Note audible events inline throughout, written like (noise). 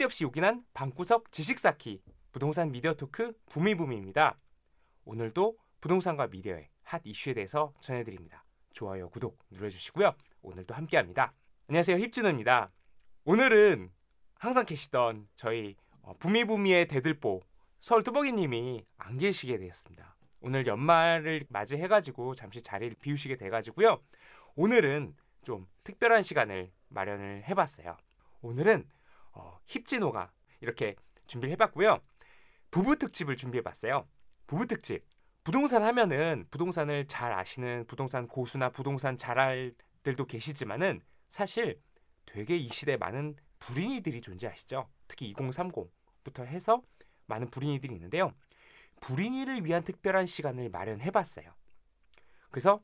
쓸데없이 요긴한 방구석 지식 쌓기, 부동산 미디어 토크 부미부미입니다. 오늘도 부동산과 미디어의 핫 이슈에 대해서 전해드립니다. 좋아요, 구독 눌러주시고요. 오늘도 함께합니다. 안녕하세요, 힙진호입니다. 오늘은 항상 계시던 저희 어, 부미부미의 대들보 서울 뚜벅이님이 안 계시게 되었습니다. 오늘 연말을 맞이해가지고 잠시 자리를 비우시게 돼가지고요. 오늘은 좀 특별한 시간을 마련을 해봤어요. 오늘은 어, 힙진호가 이렇게 준비를 해봤고요. 부부 특집을 준비해봤어요. 부부 특집. 부동산 하면은 부동산을 잘 아시는 부동산 고수나 부동산 잘알들도 계시지만은 사실 되게 이 시대에 많은 불인이들이 존재하시죠. 특히 2030부터 해서 많은 불인이들이 있는데요. 불인이를 위한 특별한 시간을 마련해봤어요. 그래서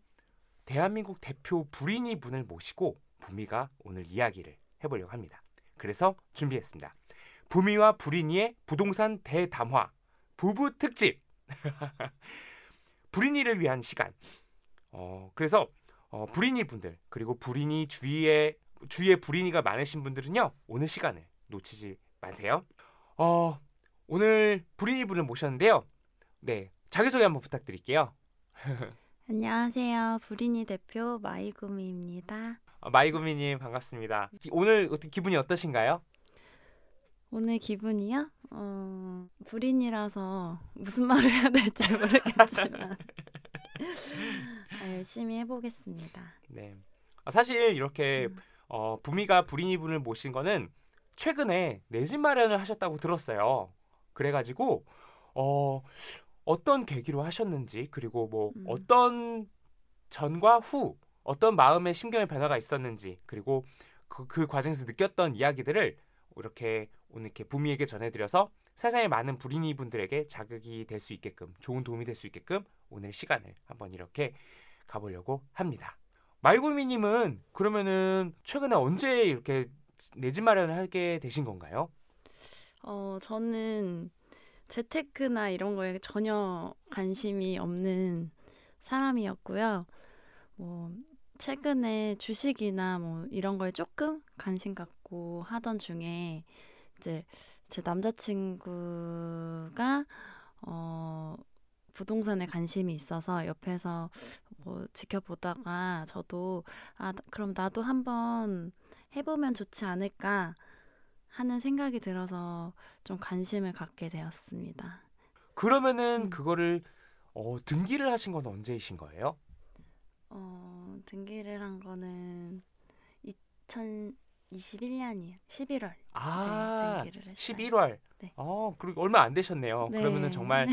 대한민국 대표 불인이 분을 모시고 부미가 오늘 이야기를 해보려고 합니다. 그래서 준비했습니다. 부미와 불인이의 부동산 대담화 부부 특집 (laughs) 불인이를 위한 시간. 어, 그래서 어, 불인이 분들 그리고 불인이 주위에 주위에 불인이가 많으신 분들은요 오늘 시간을 놓치지 마세요. 어, 오늘 불인이 분을 모셨는데요. 네 자기소개 한번 부탁드릴게요. (laughs) 안녕하세요. 불인이 대표 마이구미입니다. 어, 마이구미님 반갑습니다. 기, 오늘 어떻게 기분이 어떠신가요? 오늘 기분이요? 어, 불인이라서 무슨 (laughs) 말을 해야 될지 모르겠지만 (laughs) 아, 열심히 해보겠습니다. 네. 아, 사실 이렇게 음. 어, 부미가 불인이 분을 모신 거는 최근에 내 집 마련을 하셨다고 들었어요. 그래가지고 어, 어떤 계기로 하셨는지 그리고 뭐 음. 어떤 전과 후 어떤 마음의 심경의 변화가 있었는지 그리고 그, 그 과정에서 느꼈던 이야기들을 이렇게 오늘 이렇게 부미에게 전해드려서 세상의 많은 불인이 분들에게 자극이 될 수 있게끔 좋은 도움이 될 수 있게끔 오늘 시간을 한번 이렇게 가보려고 합니다. 말구미님은 그러면은 최근에 언제 이렇게 내 집 마련을 하게 되신 건가요? 어 저는 재테크나 이런 거에 전혀 관심이 없는 사람이었고요. 뭐 최근에 주식이나 뭐 이런 거에 조금 관심 갖고 하던 중에 이제 제 남자친구가 어 부동산에 관심이 있어서 옆에서 뭐 지켜보다가 저도 아 그럼 나도 한번 해보면 좋지 않을까 하는 생각이 들어서 좀 관심을 갖게 되었습니다. 그러면은 음. 그거를 어, 등기를 하신 건 언제이신 거예요? 어, 등기를 한 거는 2021년이에요. 11월. 아, 네, 등기를 했어요. 11월. 네. 어, 그리고 얼마 안 되셨네요. 네. 그러면은 정말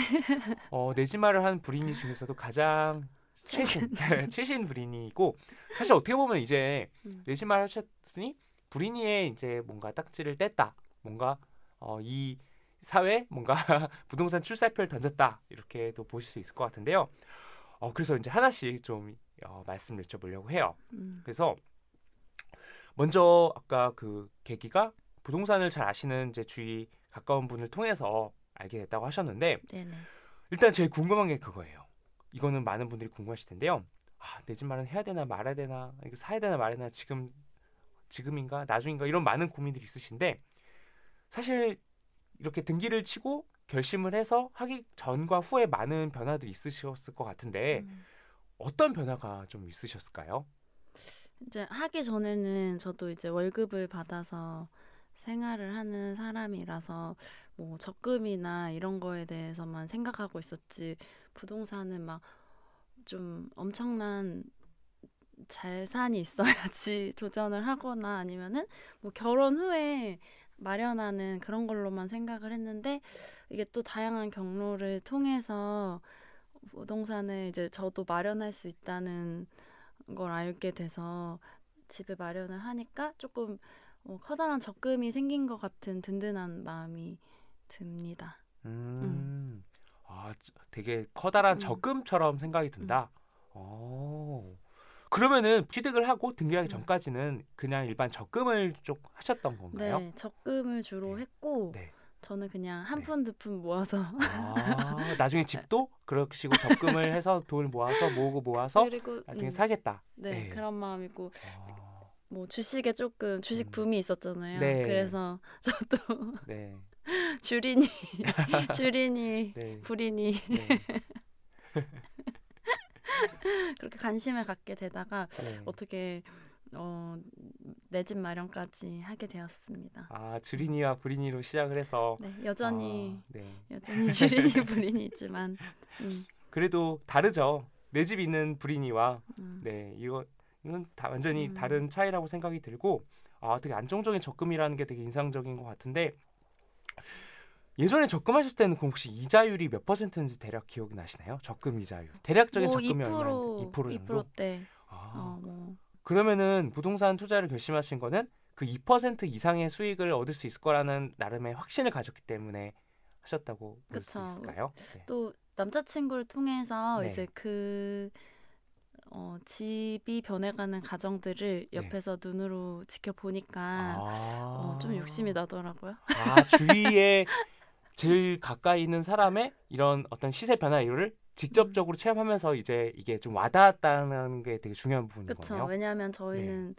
어, 내지마를 한 불인이 중에서도 가장 최신 (laughs) 최신 불인이고 사실 어떻게 보면 이제 음. 내지말 하셨으니 불인이의 이제 뭔가 딱지를 뗐다. 뭔가 어, 이 사회 뭔가 (laughs) 부동산 출사표를 던졌다 이렇게도 보실 수 있을 것 같은데요. 어, 그래서 이제 하나씩 좀 어, 말씀을 여쭤보려고 해요. 음. 그래서 먼저 아까 그 계기가 부동산을 잘 아시는 제 주위 가까운 분을 통해서 알게 됐다고 하셨는데 네네. 일단 제일 궁금한 게 그거예요. 이거는 많은 분들이 궁금하실 텐데요. 아, 내 집 마련 해야 되나 말아야 되나 이거 사야 되나 말아야 되나 지금 지금인가 나중인가 이런 많은 고민들이 있으신데 사실 이렇게 등기를 치고 결심을 해서 하기 전과 후에 많은 변화들이 있으셨을 것 같은데 음. 어떤 변화가 좀 있으셨을까요? 이제 하기 전에는 저도 이제 월급을 받아서 생활을 하는 사람이라서 뭐 적금이나 이런 거에 대해서만 생각하고 있었지 부동산은 막 좀 엄청난 재산이 있어야지 (laughs) 도전을 하거나 아니면은 뭐 결혼 후에 마련하는 그런 걸로만 생각을 했는데 이게 또 다양한 경로를 통해서 부동산을 이제 저도 마련할 수 있다는 걸 알게 돼서 집을 마련을 하니까 조금 어, 커다란 적금이 생긴 것 같은 든든한 마음이 듭니다. 음. 아, 되게 커다란 음. 적금처럼 생각이 든다. 어. 그러면은 취득을 하고 등기하기 음. 전까지는 그냥 일반 적금을 쭉 하셨던 건가요? 네, 적금을 주로 네. 했고 네. 저는 그냥 한 네. 푼두푼 모아서 아, 나중에 집도 그러시고 적금을 해서 돈을 모아서 모으고 모아서 그리고 나중에 음, 사겠다. 네, 네. 그런 마음이고 아, 뭐 주식에 조금 주식 음. 붐이 있었잖아요. 네. 그래서 저도 네. (laughs) 주린이 (laughs) 주린이 네. 불인이 네. (laughs) 그렇게 관심을 갖게 되다가 네. 어떻게 어, 내 집 마련까지 하게 되었습니다. 아, 주린이와 불린이로 시작을 해서 네, 여전히 아, 네. 여전히 주린이 (laughs) 불인이지만 음, 그래도 다르죠. 내 집 있는 불린이와 음. 네 이거 이건 다 완전히 음. 다른 차이라고 생각이 들고 아 되게 안정적인 적금이라는 게 되게 인상적인 것 같은데 예전에 적금하셨을 때는 그럼 혹시 이자율이 몇 퍼센트인지 대략 기억이 나시나요? 적금 이자율 대략적인 뭐 적금이 2% 얼마인데 2% 정도? 2%대 아, 어, 뭐 그러면은 부동산 투자를 결심하신 거는 그 2% 이상의 수익을 얻을 수 있을 거라는 나름의 확신을 가졌기 때문에 하셨다고 볼 수. 있을까요? 네. 또 남자친구를 통해서 네. 이제 그 어, 집이 변해가는 가정들을 네. 옆에서 눈으로 지켜보니까 아, 어, 좀 욕심이 나더라고요. 아 주위에 제일 가까이 있는 사람의 이런 어떤 시세 변화 이유를 직접적으로 체험하면서 이제 이게 좀 와닿았다는 게 되게 중요한 부분인 그렇죠. 거네요. 왜냐하면 저희는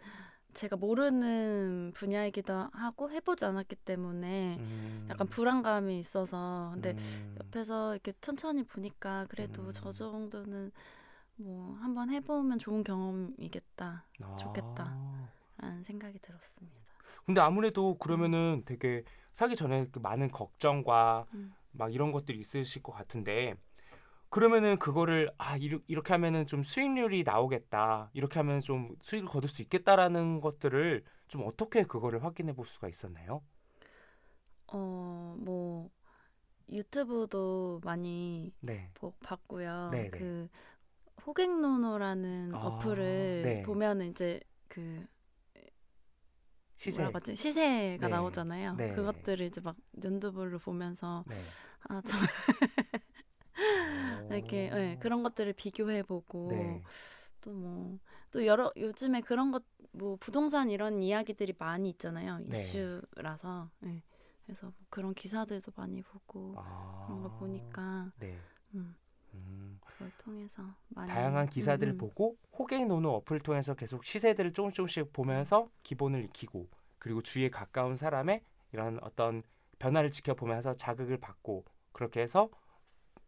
제가 모르는 분야이기도 하고 해보지 않았기 때문에 음, 약간 불안감이 있어서 근데 음, 옆에서 이렇게 천천히 보니까 그래도 음. 저 정도는 뭐 한번 해보면 좋은 경험이겠다 아. 좋겠다. 라는 생각이 들었습니다. 근데 아무래도 그러면은 되게 사기 전에 그 많은 걱정과 음. 막 이런 것들이 있으실 것 같은데 그러면은 그거를 아 이렇게 하면은 좀 수익률이 나오겠다 이렇게 하면 좀 수익을 거둘 수 있겠다라는 것들을 좀 어떻게 그거를 확인해 볼 수가 있었나요? 어, 뭐 유튜브도 많이 네. 보, 봤고요. 네, 네. 그 호갱노노라는 아, 어플을 네. 보면은 이제 그 시세. 뭐라고 하지? 시세가 네. 나오잖아요. 네. 그것들을 이제 막 연두불로 보면서 네. 아, 정말 (laughs) 이렇게 오. 네, 그런 것들을 비교해 보고 네. 또 뭐 또 여러 요즘에 그런 것 뭐 부동산 이런 이야기들이 많이 있잖아요. 네. 이슈라서. 네. 그래서 뭐 그런 기사들도 많이 보고 아. 그런 거 보니까 네. 음, 음, 그걸 통해서 많이 다양한 기사들을 음, 음. 보고 호갱 노노 어플을 통해서 계속 시세들을 조금씩 조금씩 보면서 기본을 익히고 그리고 주위에 가까운 사람의 이런 어떤 변화를 지켜보면서 자극을 받고 그렇게 해서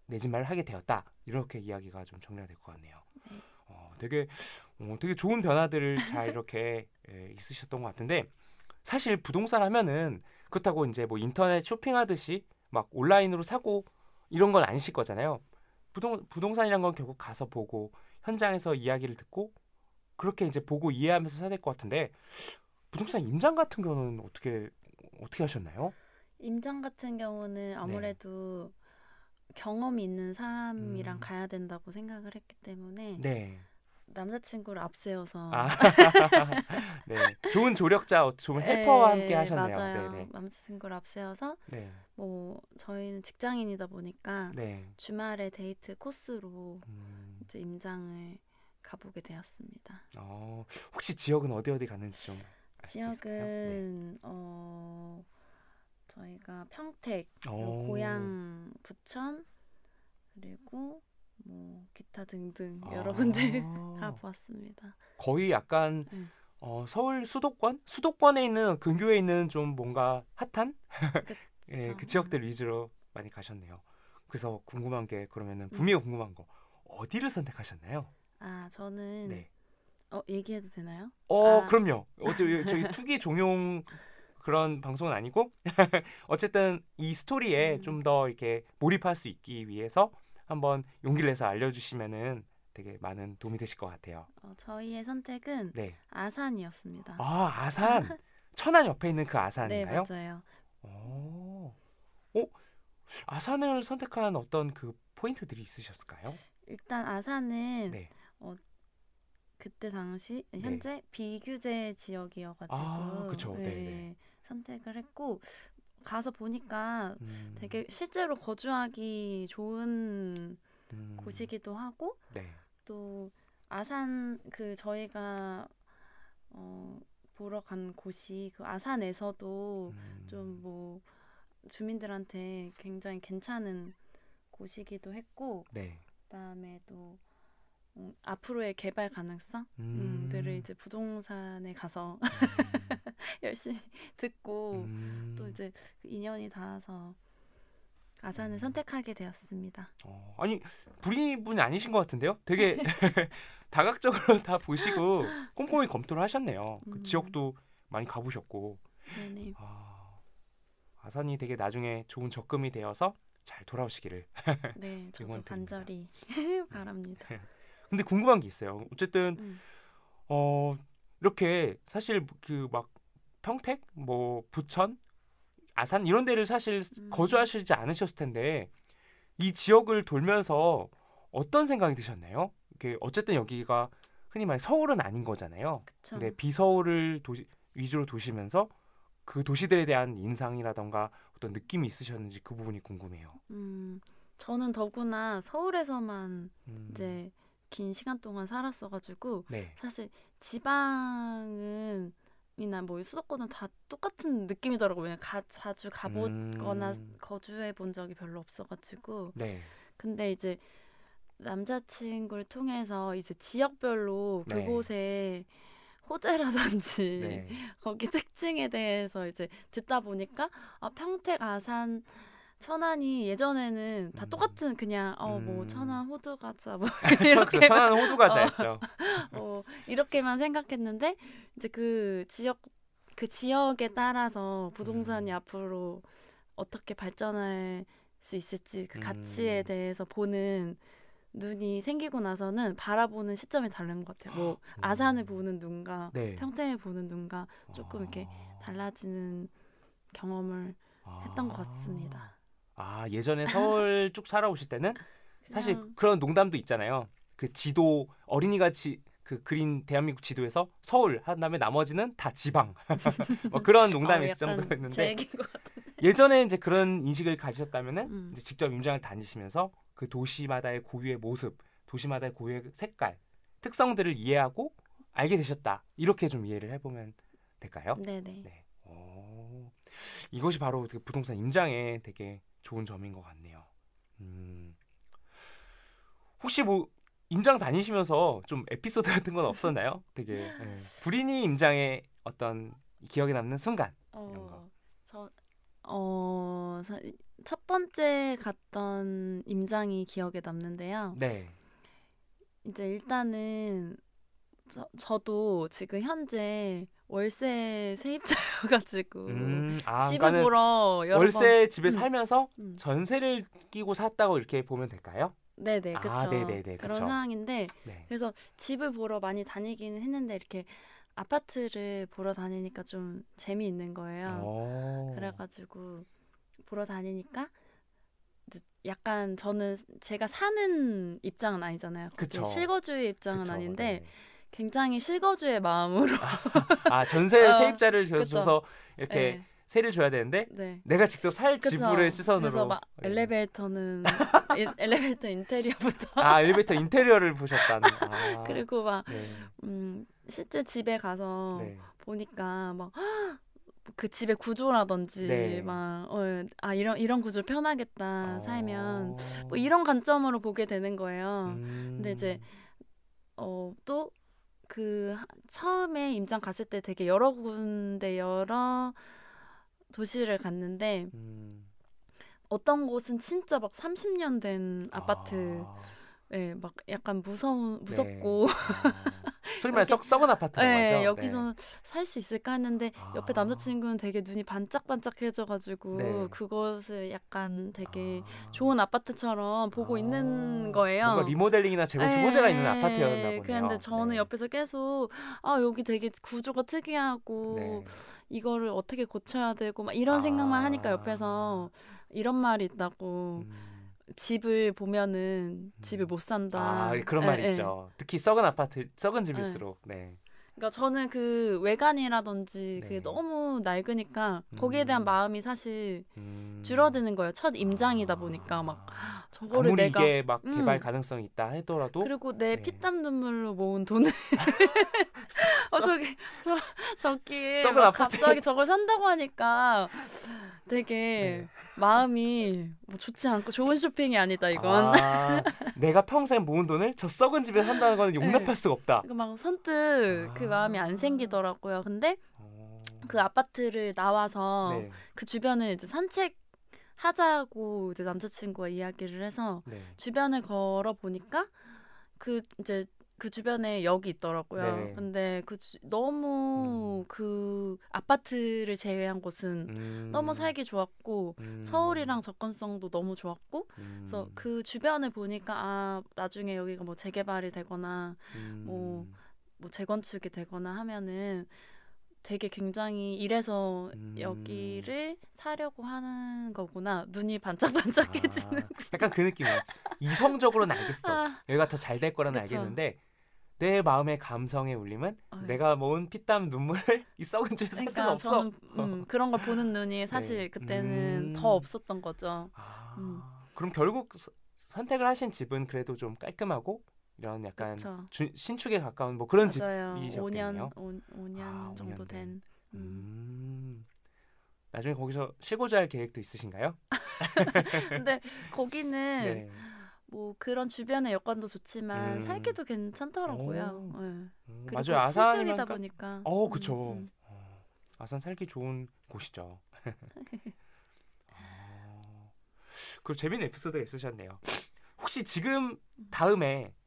내집 말을 하게 되었다 이렇게 이야기가 좀 정리가 될 것 같네요. 네. 어, 되게 어, 되게 좋은 변화들을 잘 이렇게 예, 있으셨던 것 같은데 사실 부동산 하면은 그렇다고 이제 뭐 인터넷 쇼핑하듯이 막 온라인으로 사고 이런 건 아니실 거잖아요. 부동 부동산이란 건 결국 가서 보고 현장에서 이야기를 듣고 그렇게 이제 보고 이해하면서 사야 될 것 같은데 부동산 임장 같은 경우는 어떻게 어떻게 하셨나요? 임장 같은 경우는 아무래도 경험이 있는 사람이랑 음. 가야 된다고 생각을 했기 때문에 네. 남자친구를 앞세워서 아, 네. 좋은 조력자, 좋은 헬퍼와 네, 함께 하셨네요. 맞아요. 네, 남자친구를 앞세워서 네, 뭐 저희는 직장인이다 보니까 네. 주말에 데이트 코스로 음, 이제 임장을 가보게 되었습니다. 어, 혹시 지역은 어디 어디 갔는지 좀? 지역은 어 저희가 평택, 네. 고향 부천 그리고 뭐 기타 등등 아. 여러 군데 (laughs) 가보았습니다. 거의 약간 음. 어, 서울 수도권, 수도권에 있는 근교에 있는 좀 뭔가 핫한 (laughs) 예. 그 지역들 위주로 많이 가셨네요. 그래서 궁금한 게 그러면은 음. 분명히 궁금한 거 어디를 선택하셨나요? 아 저는 네. 어 얘기해도 되나요? 어, 아. 그럼요. 어제 저희 (laughs) 투기 종용 그런 방송은 아니고 (laughs) 어쨌든 이 스토리에 음. 좀더 이렇게 몰입할 수 있기 위해서 한번 용기를 내서 알려주시면은 되게 많은 도움이 되실 것 같아요. 어, 저희의 선택은 네. 아산이었습니다. 아 아산 (laughs) 천안 옆에 있는 그네 아산인가요? 맞아요. 오. 어? 아산을 선택한 어떤 그 포인트들이 있으셨을까요? 일단 아산은 네. 그때 당시 현재 비규제 지역이어가지고 네. 아, 그쵸. 예, 네, 네. 선택을 했고 가서 보니까 음, 되게 실제로 거주하기 좋은 음, 곳이기도 하고 네. 또 아산 그 저희가 어 보러 간 곳이 그 아산에서도 음, 좀뭐 주민들한테 굉장히 괜찮은 곳이기도 했고 네. 그다음에 또 음, 앞으로의 개발 가능성 음, 들을 이제 부동산에 가서 (laughs) 열심히 듣고 음, 또 이제 그 인연이 닿아서 아산을 음. 선택하게 되었습니다. 어, 아니 불인분이 아니신 것 같은데요? 되게 (laughs) 다각적으로 다 보시고 꼼꼼히 검토를 하셨네요. 그 음. 지역도 많이 가보셨고 네네. 아, 아산이 되게 나중에 좋은 적금이 되어서 잘 돌아오시기를. 네, 저도. (laughs) 간절히 바랍니다. 근데 궁금한 게 있어요. 어쨌든 음. 어 이렇게 사실 그 막 평택, 뭐 부천, 아산 이런 데를 사실 음. 거주하시지 않으셨을 텐데 이 지역을 돌면서 어떤 생각이 드셨나요? 이게 어쨌든 여기가 흔히 말해 서울은 아닌 거잖아요. 그쵸. 근데 비서울을 도시, 위주로 도시면서 그 도시들에 대한 인상이라던가 어떤 느낌이 있으셨는지 그 부분이 궁금해요. 음, 저는 더구나 서울에서만 음, 이제 긴 시간 동안 살았어가지고 네. 사실 지방은 이나 뭐 수도권은 다 똑같은 느낌이더라고요. 왜냐면 가, 자주 가보거나 음. 거주해 본 적이 별로 없어가지고 네. 근데 이제 남자친구를 통해서 이제 지역별로 네. 그곳에 호재라든지 네. (laughs) 거기 특징에 대해서 이제 듣다 보니까 아, 평택, 아산, 천안이 예전에는 다 음. 똑같은 그냥 어뭐 음. 천안 호두 과자 뭐 (laughs) 이렇게 천안 호두 과자였죠. 어, 이렇게만 생각했는데 이제 그 지역 그 지역에 따라서 부동산이 음. 앞으로 어떻게 발전할 수 있을지 그 가치에 음. 대해서 보는 눈이 생기고 나서는 바라보는 시점이 다른 것 같아요. 뭐 (gasps) 음. 아산을 보는 눈과 네. 평택을 보는 눈과 조금 이렇게 아. 달라지는 경험을 했던 것 아. 같습니다. 아 예전에 서울 (laughs) 쭉 살아오실 때는 사실 그냥 그런 농담도 있잖아요. 그 지도 어린이가 지, 그 그린 대한민국 지도에서 서울 한 다음에 나머지는 다 지방 (laughs) 뭐 그런 농담이 어, 있을 약간 정도였는데. 예전에 이제 그런 인식을 가지셨다면은 음. 이제 직접 임장을 다니시면서 그 도시마다의 고유의 모습, 도시마다의 고유의 색깔, 특성들을 이해하고 알게 되셨다. 이렇게 좀 이해를 해보면 될까요? 네네. 네. 오, 이것이 바로 그 부동산 임장의 되게 좋은 점인 것 같네요. 음, 혹시 뭐 임장 다니시면서 좀 에피소드 같은 건 없었나요? (laughs) 되게 예. 불인이 임장의 어떤 기억에 남는 순간. 이런 거. 어, 저, 어, 사- 첫 번째 갔던 임장이 기억에 남는데요. 네. 이제 일단은 저, 저도 지금 현재 월세 세입자여가지고 음, 아, 집을 그러니까는 보러 여러 월세 집에 음. 살면서 번, 음, 전세를 끼고 샀다고 이렇게 보면 될까요? 네네 아, 그쵸 네네네, 그런 그쵸. 상황인데 네. 그래서 집을 보러 많이 다니기는 했는데 이렇게 아파트를 보러 다니니까 좀 재미있는 거예요. 오. 그래가지고 보러 다니니까 약간 저는 제가 사는 입장은 아니잖아요. 그쵸. 실거주의 입장은 그쵸, 아닌데 네. 굉장히 실거주의 마음으로 (laughs) 아 전세 어, 세입자를. 줘서 이렇게 네, 세를 줘야 되는데 네. 내가 직접 살 그쵸. 지불의 시선으로 막 네. 엘리베이터는 (laughs) 일- 엘리베이터 인테리어부터 아 엘리베이터 인테리어를 보셨다는 아, (laughs) 그리고 막 네, 음, 실제 집에 가서 네. 보니까 막 그 집의 구조라든지 네. 막 어, 아 이런 이런 구조 편하겠다 살면 어. 뭐 이런 관점으로 보게 되는 거예요. 음. 근데 이제 어또 그 처음에 임장 갔을 때 되게 여러 군데 여러 도시를 갔는데 음. 어떤 곳은 진짜 막 30년 된 아파트 아, 예, 막 약간 무서운 네. 무섭고 아. (laughs) 소리 말해 썩 썩은 아파트라고 예, 하죠. 여기서 살수 있을까 했는데 옆에 아. 남자친구는 되게 눈이 반짝반짝해져가지고 네. 그것을 약간 되게 아. 좋은 아파트처럼 보고 아. 있는 거예요. 뭔가 리모델링이나 재건축 호재가 있는 아파트였나 보네요. 그런데 저는 네. 옆에서 계속 아 여기 되게 구조가 특이하고 네. 이거를 어떻게 고쳐야 되고 막 이런 생각만 하니까 아. 옆에서 이런 말이 있다고 음. 집을 보면은 집을 못 산다. 아 그런 예, 말이 예. 있죠. 특히 썩은 아파트, 썩은 집일수록 네. 그러니까 저는 그 외관이라든지 네. 그게 너무 낡으니까 거기에 대한 음. 마음이 사실 음. 줄어드는 거예요. 첫 임장이다 보니까 막 저거를 아무리 내가 이게 막 음. 개발 가능성이 있다 하더라도 그리고 내 네. 피땀 눈물로 모은 돈을 (laughs) 어 저기 저 저기 막. 갑자기 저걸 산다고 하니까 되게 네. 마음이 뭐 좋지 않고 좋은 쇼핑이 아니다 이건. 아, 내가 평생 모은 돈을 저 썩은 집에 산다는 거는 용납할 네. 수가 없다. 그막 선뜻 그 아. 마음이 안 생기더라고요. 근데 어, 그 아파트를 나와서 네, 그 주변을 이제 산책 하자고 이제 남자친구가 이야기를 해서 네. 주변을 걸어 보니까 그 이제 그 주변에 역이 있더라고요. 네. 근데 그 주- 너무 그 아파트를 제외한 곳은 음, 너무 살기 좋았고 음, 서울이랑 접근성도 너무 좋았고 음, 그래서 그 주변을 보니까 아 나중에 여기가 뭐 재개발이 되거나 음, 뭐뭐 재건축이 되거나 하면은 되게 굉장히 이래서 음. 여기를 사려고 하는 거구나 눈이 반짝반짝해지는 아, 약간 그 느낌이야. 이성적으로는 알겠어. 아, 여기가 더 잘 될 거라는 그쵸. 알겠는데 내 마음의 감성의 울림은 어이. 내가 모은 피땀 눈물을 (laughs) 이 썩은 집에 살 수는 그러니까 없어. 저는 음, 그런 걸 보는 눈이 사실 네. 그때는 음. 더 없었던 거죠. 아, 음. 그럼 결국 서- 선택을 하신 집은 그래도 좀 깔끔하고 이런 약간 그렇죠. 주- 신축에 가까운 뭐 그런 맞아요. 집이셨겠네요. 5년 5, 년 아, 정도 5년 된. 음. 음. 나중에 거기서 쉬고자 할 계획도 있으신가요? (laughs) 근데 거기는 네. 뭐 그런 주변의 여건도 좋지만 음. 살기도 괜찮더라고요. 오. 네. 음, 맞아요. 아산이니까 신축이다 보니까. 어, 그쵸. 음, 음. 어, 아산 살기 좋은 곳이죠. 어, (laughs) 그리고 재밌는 에피소드가 있으셨네요. 혹시 지금 다음에 네.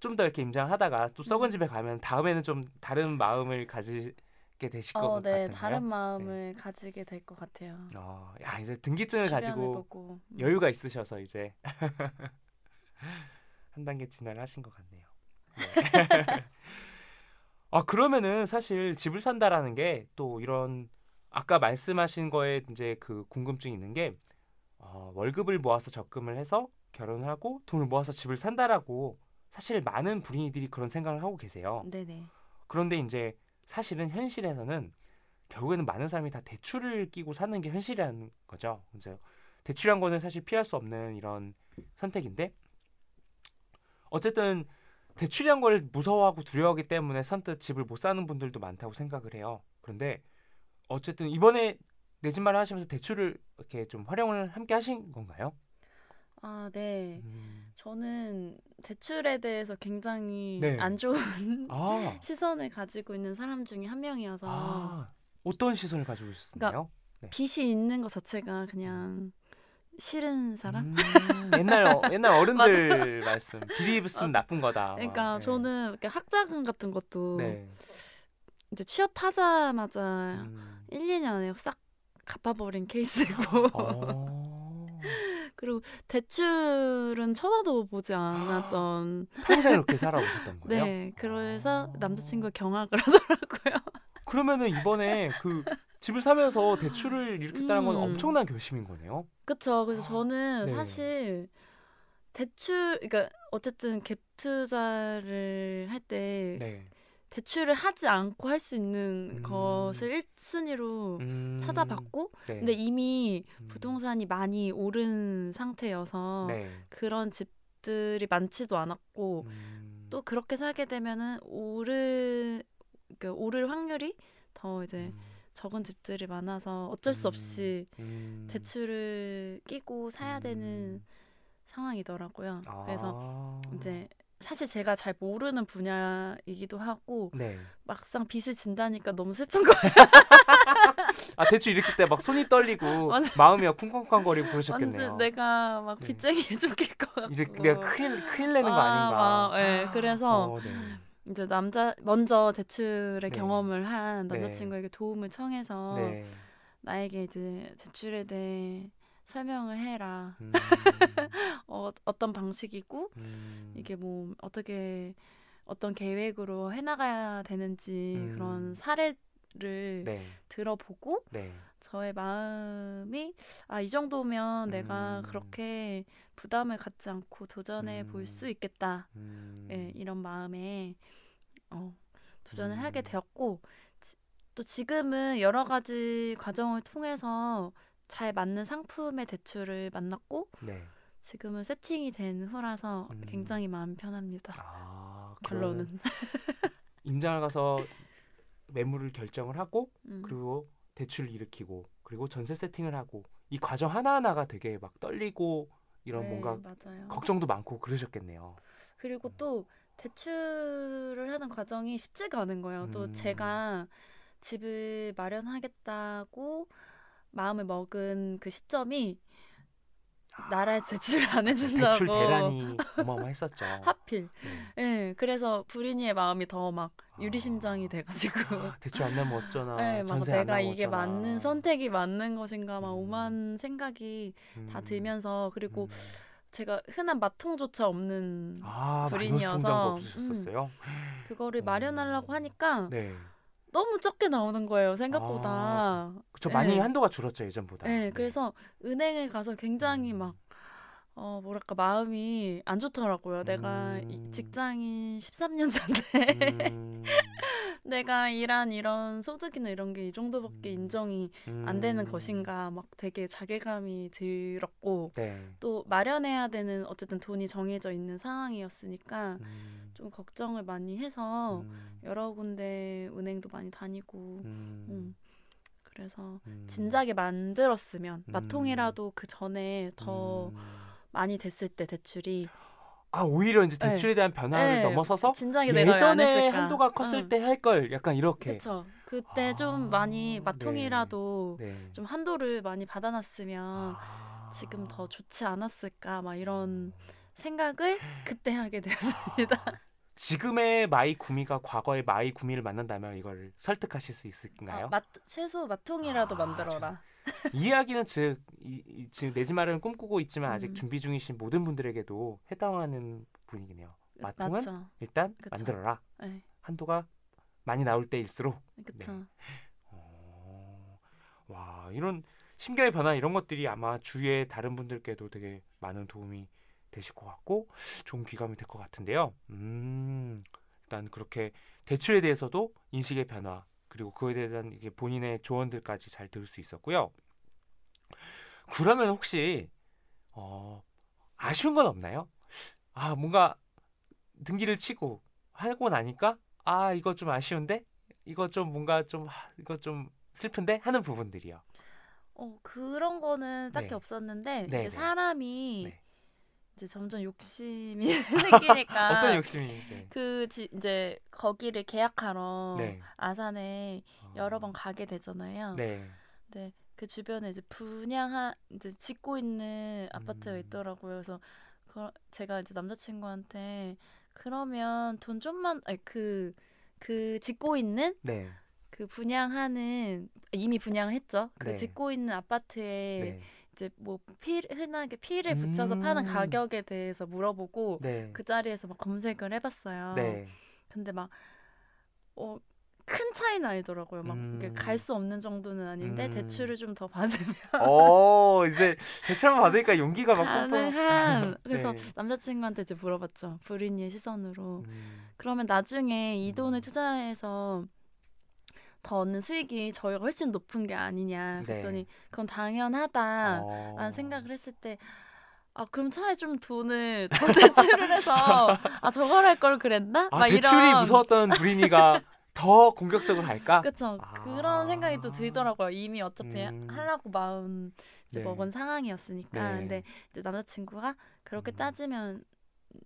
좀 더 이렇게 임장하다가 또 썩은 음. 집에 가면 다음에는 좀 다른 마음을 가지 게 되실 것 어, 네, 같은데요? 다른 마음을 가지게 될 것 같아요. 어, 야 이제 등기증을 가지고 보고. 음. 여유가 있으셔서 이제 (laughs) 한 단계 진화를 하신 것 같네요. 네. (laughs) 아 그러면은 사실 집을 산다라는 게 또 이런 아까 말씀하신 거에 이제 그 궁금증이 있는 게 어, 월급을 모아서 적금을 해서 결혼을 하고 돈을 모아서 집을 산다라고 사실 많은 불인이들이 그런 생각을 하고 계세요. 네네. 그런데 이제 사실은 현실에서는 결국에는 많은 사람이 다 대출을 끼고 사는 게 현실이라는 거죠. 이제 대출한 거는 사실 피할 수 없는 이런 선택인데 어쨌든 대출한 걸 무서워하고 두려워하기 때문에 선뜻 집을 못 사는 분들도 많다고 생각을 해요. 그런데 어쨌든 이번에 내 집 마련 하시면서 대출을 이렇게 좀 활용을 함께 하신 건가요? 아, 네. 음. 저는 대출에 대해서 굉장히 네. 안 좋은 아, (laughs) 시선을 가지고 있는 사람 중에 한 명이어서 아 어떤 시선을 가지고 있었나요? 빚이 있는 것 자체가 그냥 싫은 사람? 음, (laughs) 옛날 어, 옛날 어른들 말씀 (laughs) 비리 있으면 나쁜 거다. 그러니까 막, 네. 저는 이렇게 학자금 같은 것도 네. 이제 취업하자마자 음. 1, 2년 안에 싹 갚아버린 케이스고 어, 그리고 대출은 쳐다도 보지 않았던 평생 이렇게 살아오셨던 (laughs) 거예요? 네 그래서 아. 남자친구가 경악을 (laughs) 하더라고요 그러면은 이번에 그 집을 사면서 대출을 일으켰다는 건 음. 엄청난 결심인 거네요. 그쵸 그래서 저는 네. 사실 대출 그러니까 어쨌든 갭 투자를 할때 네. 대출을 하지 않고 할 수 있는 음. 것을 1순위로 음, 찾아봤고 네. 근데 이미 음. 부동산이 많이 오른 상태여서 네. 그런 집들이 많지도 않았고 음. 또 그렇게 살게 되면은 오르 그 오를 확률이 더 이제 음. 적은 집들이 많아서 어쩔 수 없이 음. 대출을 끼고 사야 되는 음. 상황이더라고요. 그래서 아. 이제 사실 제가 잘 모르는 분야이기도 하고 네. 막상 빚을 진다니까 너무 슬픈 거예요. (laughs) 아 대출 일으킬 때 막 손이 떨리고 (laughs) 맞아. 마음이 막 쿵쾅쿵쾅거리고 그러셨겠네요. 완전 내가 막 네. 빚쟁이에 (laughs) 쫓길 것 같고 이제 내가 큰일 큰일 내는 거 아닌가. 막, 예, (gasps) 그래서 어, 네. 이제 남자 먼저 대출의 네. 경험을 한 네. 남자친구에게 도움을 청해서 네. 나에게 이제 대출에 대해 설명을 해라. 음, (laughs) 어, 어떤 방식이고 음, 이게 뭐 어떻게 어떤 계획으로 해나가야 되는지 음. 그런 사례를 를 네. 들어보고 네. 저의 마음이 아 이 정도면 내가 음. 그렇게 부담을 갖지 않고 도전해 볼수 음. 있겠다. 음. 예, 이런 마음에 어, 도전을 음. 하게 되었고 지- 또 지금은 여러 가지 과정을 통해서 잘 맞는 상품의 대출을 만났고 네. 지금은 세팅이 된 후라서 음. 굉장히 마음 편합니다. 아, 결론은 임장을 가서 매물을 결정을 하고 음. 그리고 대출을 일으키고 그리고 전세 세팅을 하고 이 과정 하나하나가 되게 막 떨리고 이런 네, 뭔가 맞아요. 걱정도 많고 그러셨겠네요. 그리고 또 대출을 하는 과정이 쉽지가 않은 거예요. 또 음. 제가 집을 마련하겠다고 마음을 먹은 그 시점이 나라에 (laughs) 대출을 안 해준다고 아, 대출 대란이 (laughs) 어마어마했었죠. 하필. 네. 예, 그래서 불인이의 마음이 더 막 유리심장이 아. 돼가지고. 아, 대출 안 내면 어쩌나. 네, 막 내가 이게 어쩌나. 맞는 선택이 맞는 것인가 막 음. 오만 생각이 다 음. 들면서 그리고 음. 제가 흔한 마통조차 없는 아, 불인이어서, 없으셨었어요. 그거를 음. 마련하려고 하니까 네. 너무 적게 나오는 거예요 생각보다. 그쵸 네. 많이 한도가 줄었죠 예전보다. 네, 그래서 은행에 가서 굉장히 음. 막 어, 뭐랄까 마음이 안 좋더라고요. 내가 이 음. 직장인 13년 차인데 음, (laughs) 내가 일한 이런 소득이나 이런 게 이 정도밖에 음. 인정이 안 되는 음. 것인가 막 되게 자괴감이 들었고 네. 또 마련해야 되는 어쨌든 돈이 정해져 있는 상황이었으니까 음, 좀 걱정을 많이 해서 음, 여러 군데 은행도 많이 다니고 음, 음, 그래서 음, 진작에 만들었으면 음. 마통이라도 그 전에 더 음. 많이 됐을 때 대출이 아 오히려 이제 네. 대출에 대한 변화를 네, 넘어서서 진작에 예전에? 한도가 컸을 응. 때 할 걸 약간 이렇게. 그쵸 그때 아, 좀 많이 네. 마통이라도 네. 좀 한도를 많이 받아놨으면 아. 지금 더 좋지 않았을까 막 이런 생각을 그때 하게 되었습니다. (laughs) 아, 지금의 마이 구미가 과거의 마이 구미를 만난다면 이걸 설득하실 수 있을까요? 아, 맛 최소 마통이라도 아, 만들어라. 이 이야기는 즉 이, 이, 지금 내 집 마련을 꿈꾸고 있지만 아직 음. 준비 중이신 모든 분들에게도 해당하는 분위기네요. 마통은 맞죠. 일단 그쵸. 만들어라. 네, 한도가 많이 나올 때일수록. 그쵸. 어, 와 이런 심경의 변화 이런 것들이 아마 주위의 다른 분들께도 되게 많은 도움이 되실 것 같고 좋은 귀감이 될 것 같은데요. 음, 일단 그렇게 대출에 대해서도 인식의 변화 그리고 그에 대한 이게 본인의 조언들까지 잘 들을 수 있었고요. 그러면 혹시 어, 아쉬운 건 없나요? 아 뭔가 등기를 치고 하고 나니까 아 이거 좀 아쉬운데 이거 좀 뭔가 좀 하, 이거 좀 슬픈데 하는 부분들이요. 어 그런 거는 딱히 네. 없었는데 네, 이제 네. 사람이 네. 이제 점점 욕심이 (laughs) 생기니까 어떤 욕심이? 네. 그 지, 이제 거기를 계약하러 네. 아산에 어, 여러 번 가게 되잖아요. 네. 네, 그 주변에 이제 분양한 이제 짓고 있는 아파트가 음. 있더라고요. 그래서 그, 제가 이제 남자친구한테 그러면 돈 좀만 아니 그그 짓고 있는 네. 그 분양하는 이미 분양했죠. 그 네. 짓고 있는 아파트에 네. 이제 뭐 피, 흔하게 피를 붙여서 파는 음. 가격에 대해서 물어보고 네. 그 자리에서 막 검색을 해봤어요. 네. 근데 막 어, 큰 차이는 아니더라고요. 막 음. 갈수 없는 정도는 아닌데 음. 대출을 좀 더 받으면 어 이제 대출만 받으니까 용기가 막 가능한. 뿜뿜. (laughs) 그래서 네. 남자친구한테 이제 물어봤죠. 불인이의 시선으로. 음, 그러면 나중에 이 돈을 음. 투자해서 더 얻는 수익이 저희가 훨씬 높은 게 아니냐. 네. 그랬더니 그건 당연하다라는 어. 생각을 했을 때. 아 그럼 차라리 좀 돈을 (laughs) 더 대출을 해서 (laughs) 아 저걸 할 걸 그랬나? 아, 막 대출이 이런 무서웠던 불인이가 더 공격적으로 할까? 그쵸. 아. 그런 생각이 또 들더라고요. 이미 어차피 음. 하려고 마음 네. 먹은 상황이었으니까. 네. 근데 이제 남자친구가 그렇게 음. 따지면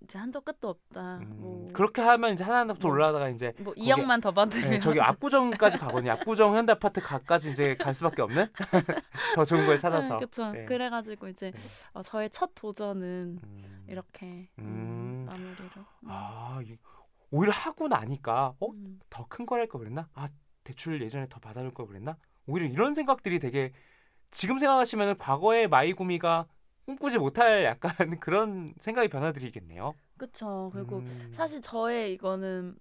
이제 한도 끝도 없다. 음, 뭐, 그렇게 하면 이제 하나하나 더 뭐, 올라가다가 이제 뭐 거기- 2억만 더 받으면 네, 저기 압구정까지 가거든요. (laughs) 압구정 현대 아파트 가까지 이제 갈 수밖에 없는 (laughs) 더 좋은 걸 찾아서. 그쵸. 네. 그래가지고 이제 네. 어, 저의 첫 도전은 음. 이렇게 음, 음. 마무리로. 음. 아 이- 오히려 하고 나니까 어 음. 더큰 걸 할 걸 그랬나? 아 대출 예전에 더 받아줄 걸 그랬나? 오히려 이런 생각들이 되게 지금 생각하시면 과거의 마이구미가 꿈꾸지 못할 약간 (laughs) 그런 생각의 변화들이겠네요. 그쵸. 그리고 음. 사실 저의 이거는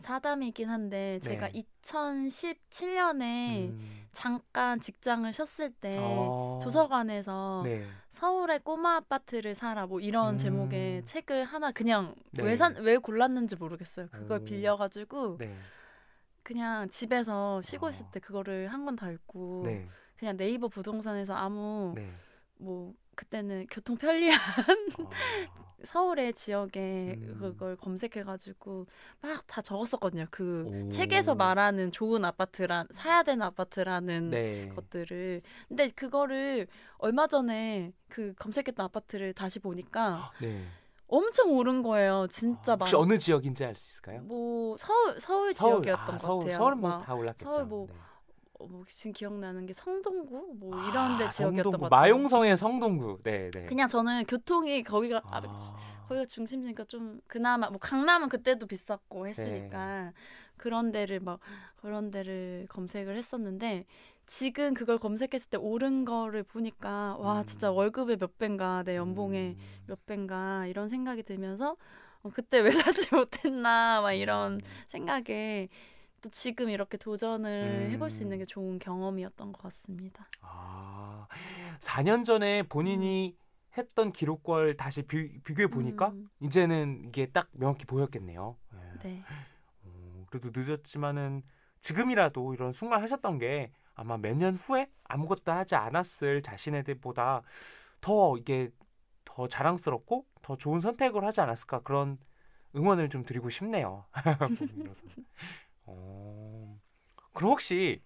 사담이긴 한데 제가 네. 2017년에 음. 잠깐 직장을 쉬었을 때 어. 네. 도서관에서 네. 서울의 꼬마 아파트를 사라 뭐 이런 음. 제목의 책을 하나 그냥 네. 왜산왜 골랐는지 모르겠어요. 그걸 오. 빌려가지고 네. 그냥 집에서 쉬고 어. 있을 때 그거를 한 권 다 읽고 네. 그냥 네이버 부동산에서 아무 네. 뭐 그때는 교통 편리한 어. (laughs) 서울의 지역에 음. 그걸 검색해가지고 막 다 적었었거든요. 그 오. 책에서 말하는 좋은 아파트란 사야 되는 아파트라는 네. 것들을 근데 그거를 얼마 전에 그 검색했던 아파트를 다시 보니까 네. 엄청 오른 거예요. 진짜 막 혹시 어느 지역인지 알 수 있을까요? 뭐 서울 서울 서울, 지역이었던 아, 것 서울, 같아요. 서울 막 뭐다 올랐겠죠. 서울 뭐 네. 어, 뭐 지금 기억나는 게 성동구 뭐 이런 데 아, 지역이었던 것 같아요. 마용성의 성동구. 네, 네. 그냥 저는 교통이 거기가 아, 아. 거기가 중심지니까 좀 그나마 뭐 강남은 그때도 비쌌고 네. 했으니까 그런 데를 막 그런 데를 검색을 했었는데 지금 그걸 검색했을 때 오른 거를 보니까 와 음. 진짜 월급의 몇 배인가 내 연봉의 음. 몇 배인가 이런 생각이 들면서 어, 그때 왜 사지 못했나 막 이런 음. 생각에 또 지금 이렇게 도전을 해볼 수 있는 음. 게 좋은 경험이었던 것 같습니다. 아, 4년 전에 본인이 했던 기록과를 다시 비, 교해 보니까 음, 이제는 이게 딱 명확히 보였겠네요. 네. 네. 어, 그래도 늦었지만은 지금이라도 이런 순간 하셨던 게 아마 몇 년 후에 아무것도 하지 않았을 자신에게보다 더 이게 더 자랑스럽고 더 좋은 선택을 하지 않았을까 그런 응원을 좀 드리고 싶네요. (laughs) 어, 그럼 혹시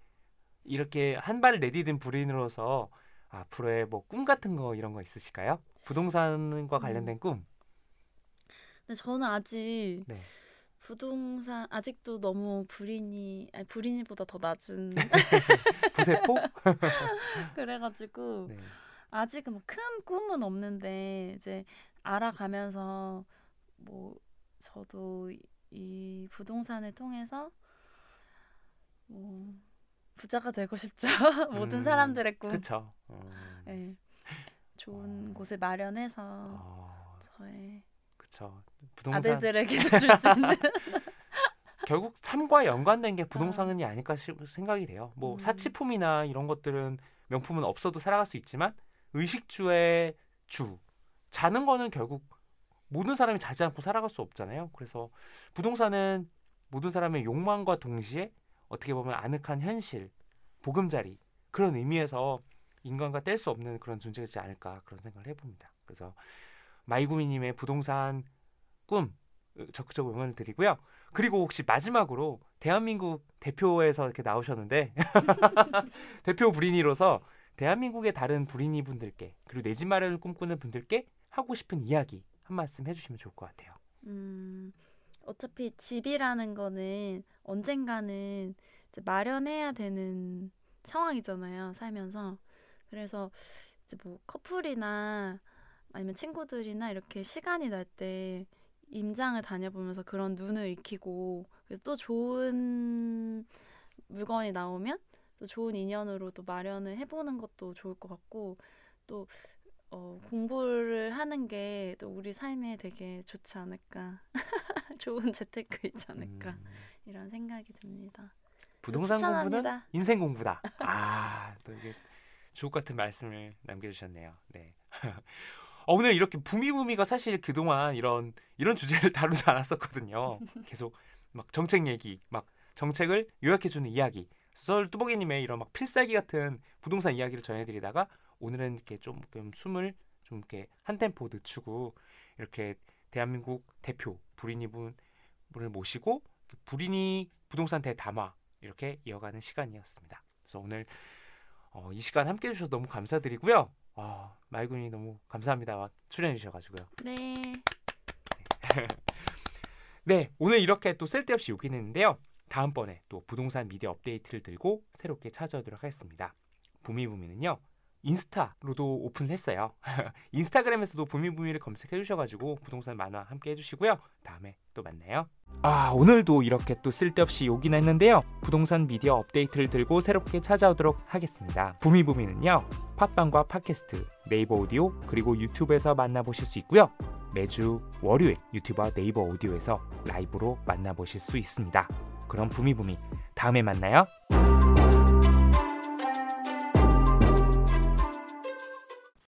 이렇게 한 발을 내디딘 불인으로서 앞으로의 뭐 꿈 같은 거 이런 거 있으실까요? 부동산과 관련된 꿈. 근데 저는 아직 네. 부동산 아직도 너무 불인이 아니 불인이보다 더 낮은 (laughs) 부세포? (laughs) 그래가지고 네. 아직은 뭐큰 꿈은 없는데 이제 알아가면서 뭐 저도 이- 이 부동산을 통해서 뭐 부자가 되고 싶죠 (laughs) 모든 음, 사람들의 꿈. 어, 예. 좋은 어. 곳을 마련해서 어, 저의 그쵸. 부동산 아들들에게도 줄 수 있는 (laughs) 결국 삶과 연관된 게 부동산이 아닐까 싶 생각이 돼요. 뭐 음. 사치품이나 이런 것들은 명품은 없어도 살아갈 수 있지만 의식주의 주 자는 거는 결국 모든 사람이 자지 않고 살아갈 수 없잖아요. 그래서 부동산은 모든 사람의 욕망과 동시에 어떻게 보면 아늑한 현실, 보금자리 그런 의미에서 인간과 뗄 수 없는 그런 존재이지 않을까 그런 생각을 해봅니다. 그래서 마이구미님의 부동산 꿈 으, 적극적으로 응원을 드리고요. 그리고 혹시 마지막으로 대한민국 대표에서 이렇게 나오셨는데 (laughs) 대표 불인이로서 대한민국의 다른 불인이 분들께 그리고 내 집 마련을 꿈꾸는 분들께 하고 싶은 이야기 한 말씀 해주시면 좋을 것 같아요. 음, 어차피 집이라는 거는 언젠가는 마련해야 되는 상황이잖아요, 살면서. 그래서 이제 뭐 커플이나 아니면 친구들이나 이렇게 시간이 날 때 임장을 다녀보면서 그런 눈을 익히고 그래서 또 좋은 물건이 나오면 또 좋은 인연으로 또 마련을 해보는 것도 좋을 것 같고 또 어, 공부를 하는 게 또 우리 삶에 되게 좋지 않을까. (laughs) (laughs) 좋은 재테크이지 않을까. 음, 이런 생각이 듭니다. 부동산 공부는 추천합니다. 인생 공부다. 아, 또 이게 주옥 같은 말씀을 남겨주셨네요. 네. (laughs) 어, 오늘 이렇게 부미부미가 사실 그동안 이런 이런 주제를 (laughs) 다루지 않았었거든요. 계속 막 정책 얘기, 막 정책을 요약해주는 이야기, 썰 뚜벅이님의 이런 막 필살기 같은 부동산 이야기를 전해드리다가 오늘은 이렇게 좀, 좀 숨을 좀 이렇게 한 템포 늦추고 이렇게 대한민국 대표 불인이 분을 모시고 불인이 부동산 대담화 이렇게 이어가는 시간이었습니다. 그래서 오늘 어, 이 시간 함께 해주셔서 너무 감사드리고요. 아, 마이군이 너무 감사합니다. 출연해 주셔가지고요. 네. (laughs) 네, 오늘 이렇게 또 쓸데없이 욕긴 했는데요. 다음번에 또 부동산 미디어 업데이트를 들고 새롭게 찾아오도록 하겠습니다. 부미부미는요. 인스타로도 오픈을 했어요. (laughs) 인스타그램에서도 부미부미를 검색해 주셔가지고 부동산 만화 함께 해주시고요. 다음에 또 만나요. 아 오늘도 이렇게 또 쓸데없이 욕이나 했는데요. 부동산 미디어 업데이트를 들고 새롭게 찾아오도록 하겠습니다. 부미부미는요. 팟빵과 팟캐스트, 네이버 오디오 그리고 유튜브에서 만나보실 수 있고요. 매주 월요일 유튜브와 네이버 오디오에서 라이브로 만나보실 수 있습니다. 그럼 부미부미 다음에 만나요.